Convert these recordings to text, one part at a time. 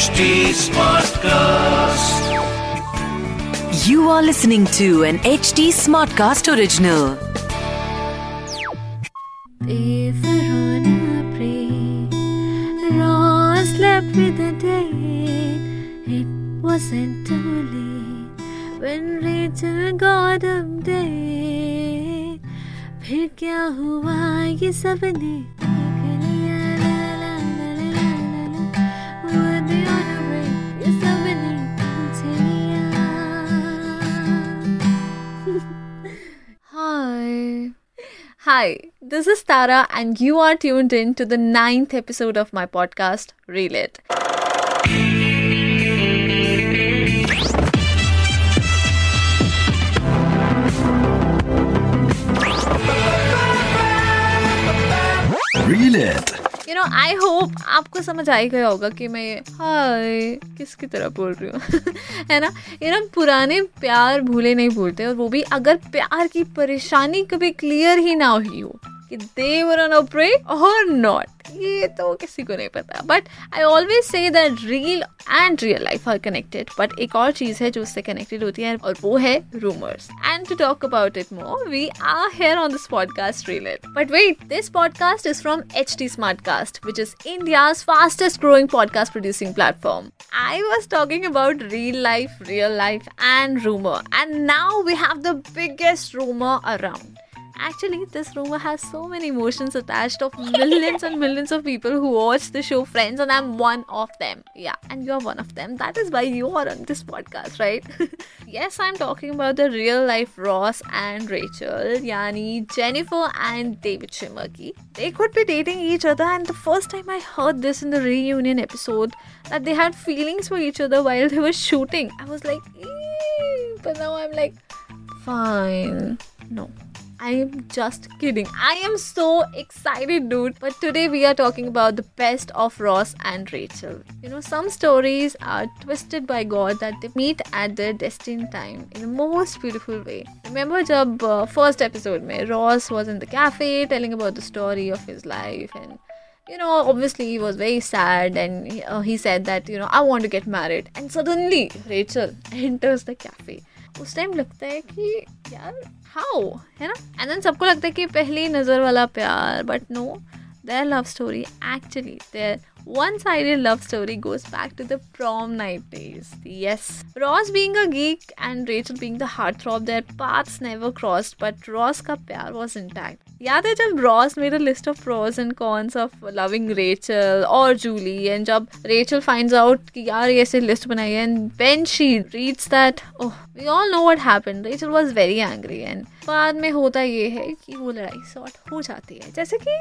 HT Smartcast. You are listening to an HT Smartcast original. Slept with the day. It wasn't too late when Rachel got update. फिर क्या हुआ ये सबने Hi. Hi, this is Tara, and you are tuned in to the ninth episode of my podcast, Reel It. I hope आपको समझ आ ही गया होगा कि मैं हाय, किसकी तरह बोल रही हूँ? है ना? ये ना पुराने प्यार भूले नहीं भूलते और वो भी अगर प्यार की परेशानी कभी क्लियर ही ना हुई हो कि they were on a break और नॉट ये तो किसी को नहीं पता but I always say that real and real life are connected but एक और चीज है जो उससे कनेक्टेड होती है और वो है rumours and to talk about it more we are here on this podcast real but wait this podcast is from H T Smartcast which is India's fastest growing podcast producing platform. I was talking about real life, real life, and rumor, and now we have the biggest rumor around. Actually, this rumor has so many emotions attached of millions and millions of people who watch the show Friends, and I'm one of them. Yeah, and you're one of them. That is why you are on this podcast, right? yes, I'm talking about the real life Ross and Rachel, Yani Jennifer and David Shimmerky. They could be dating each other, and the first time I heard this in the reunion episode that they had feelings for each other while they were shooting, I was like, but now I'm like, fine. No. I am just kidding. I am so excited, dude. But today we are talking about the best of Ross and Rachel. You know, some stories are twisted by God that they meet at their destined time in the most beautiful way. Remember, jab uh, first episode, mein, Ross was in the cafe telling about the story of his life and you know, obviously he was very sad and he, uh, he said that, you know, I want to get married. And suddenly Rachel enters the cafe. उस time लगता है कि यार how है ना? And then सबको लगता है कि पहली नज़र वाला प्यार but no there love story actually there one side love story goes back to the prom night days yes Ross being a geek and Rachel being the heartthrob their paths never crossed but Ross का प्यार was intact याद है जब Ross a list of pros and cons of loving Rachel और Julie and जब Rachel finds out कि यार ये ऐसे लिस्ट बनाई है and when she reads that oh we all know what happened Rachel was very angry and बाद में होता ये है कि वो लड़ाई सॉर्ट हो जाती है। जैसे कि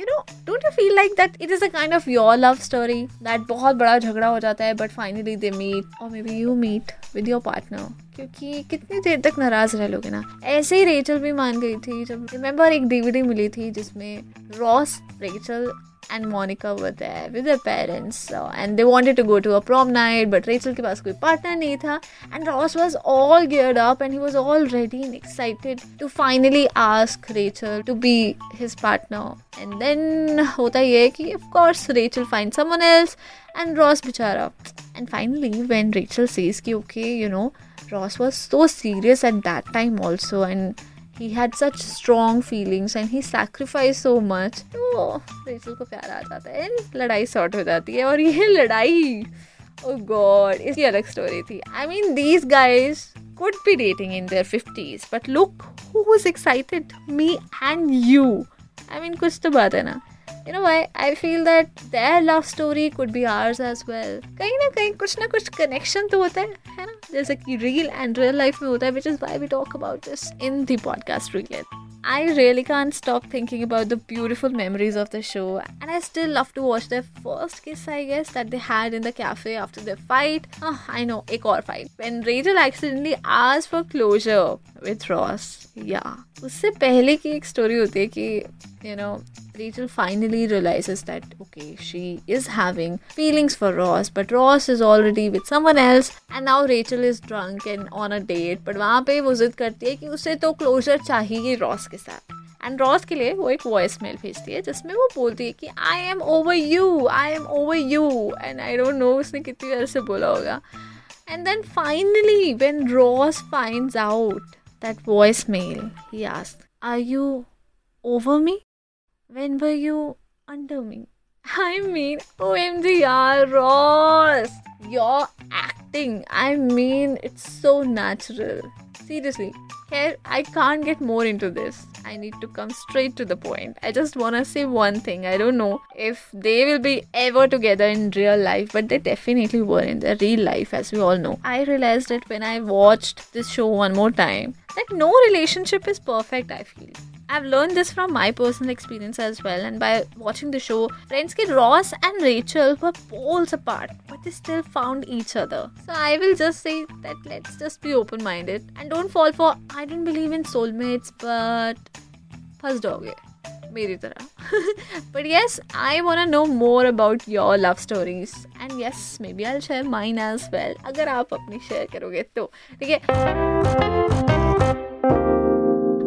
you know don't you feel like that it is a kind of your love story that बहुत बड़ा झगड़ा हो जाता है बट फाइनली दे मीट और maybe you meet with your partner क्योंकि कितनी देर तक नाराज़ रह लोगे ना? ऐसे ही रेचल भी मान गई थी जब रिमेंबर एक डीवीडी मिली थी जिसमें Ross, Rachel and Monica were there with their parents and they wanted to go to a prom night but Rachel के पास कोई पार्टनर नहीं था and Ross was all geared up and he was and excited to finally ask Rachel to be his partner and then होता ये है कि of course Rachel find someone else and Ross बेचारा and finally when Rachel says कि okay you know Ross was so serious at that time also and he had such strong feelings and he sacrificed so much तो Rachel को प्यार आ जाता है and लड़ाई sort हो जाती है और ये लड़ाई oh god इसकी अलग स्टोरी थी I mean these guys could be dating in their 50s but look who was excited me and you I mean कुछ तो बात है ना You know why I feel that their love story could be ours as well कहीं ना कहीं कुछ ना कुछ connection तो होता है है ना जैसे कि real and real life में होता है which is why we talk about this in the podcast really I really can't stop thinking about the beautiful memories of the show, and I still love to watch their first kiss, I guess, that they had in the cafe after their fight. Oh, I know, एक और fight. When Rachel accidentally asked for closure with Ross. Yeah. उससे पहले की एक story होती है कि, you you know know, Rachel finally realizes that okay, she is having feelings for Ross, but Ross is already with someone else, and now Rachel is drunk and on a date. But वहाँ पे वो जिद करती है कि उसे तो closure चाहिए Ross के साथ. एंड रॉस के लिए वो एक वॉइस मेल भेजती है जिसमें वो बोलती है कि I am over you I am over you and I don't know उसने कितनी देर से बोला होगा and then finally when Ross finds out that voicemail he ask are you over me When were you under me? I mean, OMG, yaar, Ross, your acting. I mean, it's so natural. Seriously, here I can't get more into this. I need to come straight to the point. I just wanna say one thing. I don't know if they will be ever together in real life, but they definitely were in their real life, as we all know. I realized it when I watched this show one more time that no relationship is perfect. I feel I've learned this from my personal experience as well, and by watching the show, friends get Ross and Rachel were poles apart, but they still found each other. So I will just say that let's just be open minded and don't fall for I don't believe in soulmates, but फंस जाओगे मेरी तरह but yes I want to know more about your love stories and yes maybe I'll share mine as well अगर आप अपनी share करोगे तो ठीक है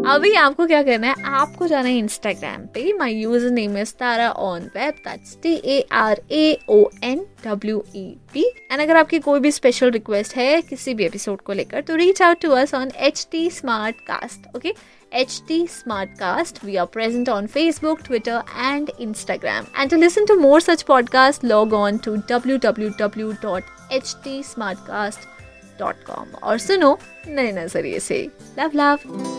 अभी आपको क्या करना है, आपको जाना है इंस्टाग्राम पे। My username is Tara on web that's T A R A O N W E P and अगर आपकी कोई भी स्पेशल रिक्वेस्ट है किसी भी एपिसोड को लेकर तो reach out to us on H T Smartcast okay H T Smartcast we are present on Facebook Twitter and Instagram and to listen to more such podcast log on to W W W dot H T Smartcast dot com और सुनो नए नज़रिए से। Love love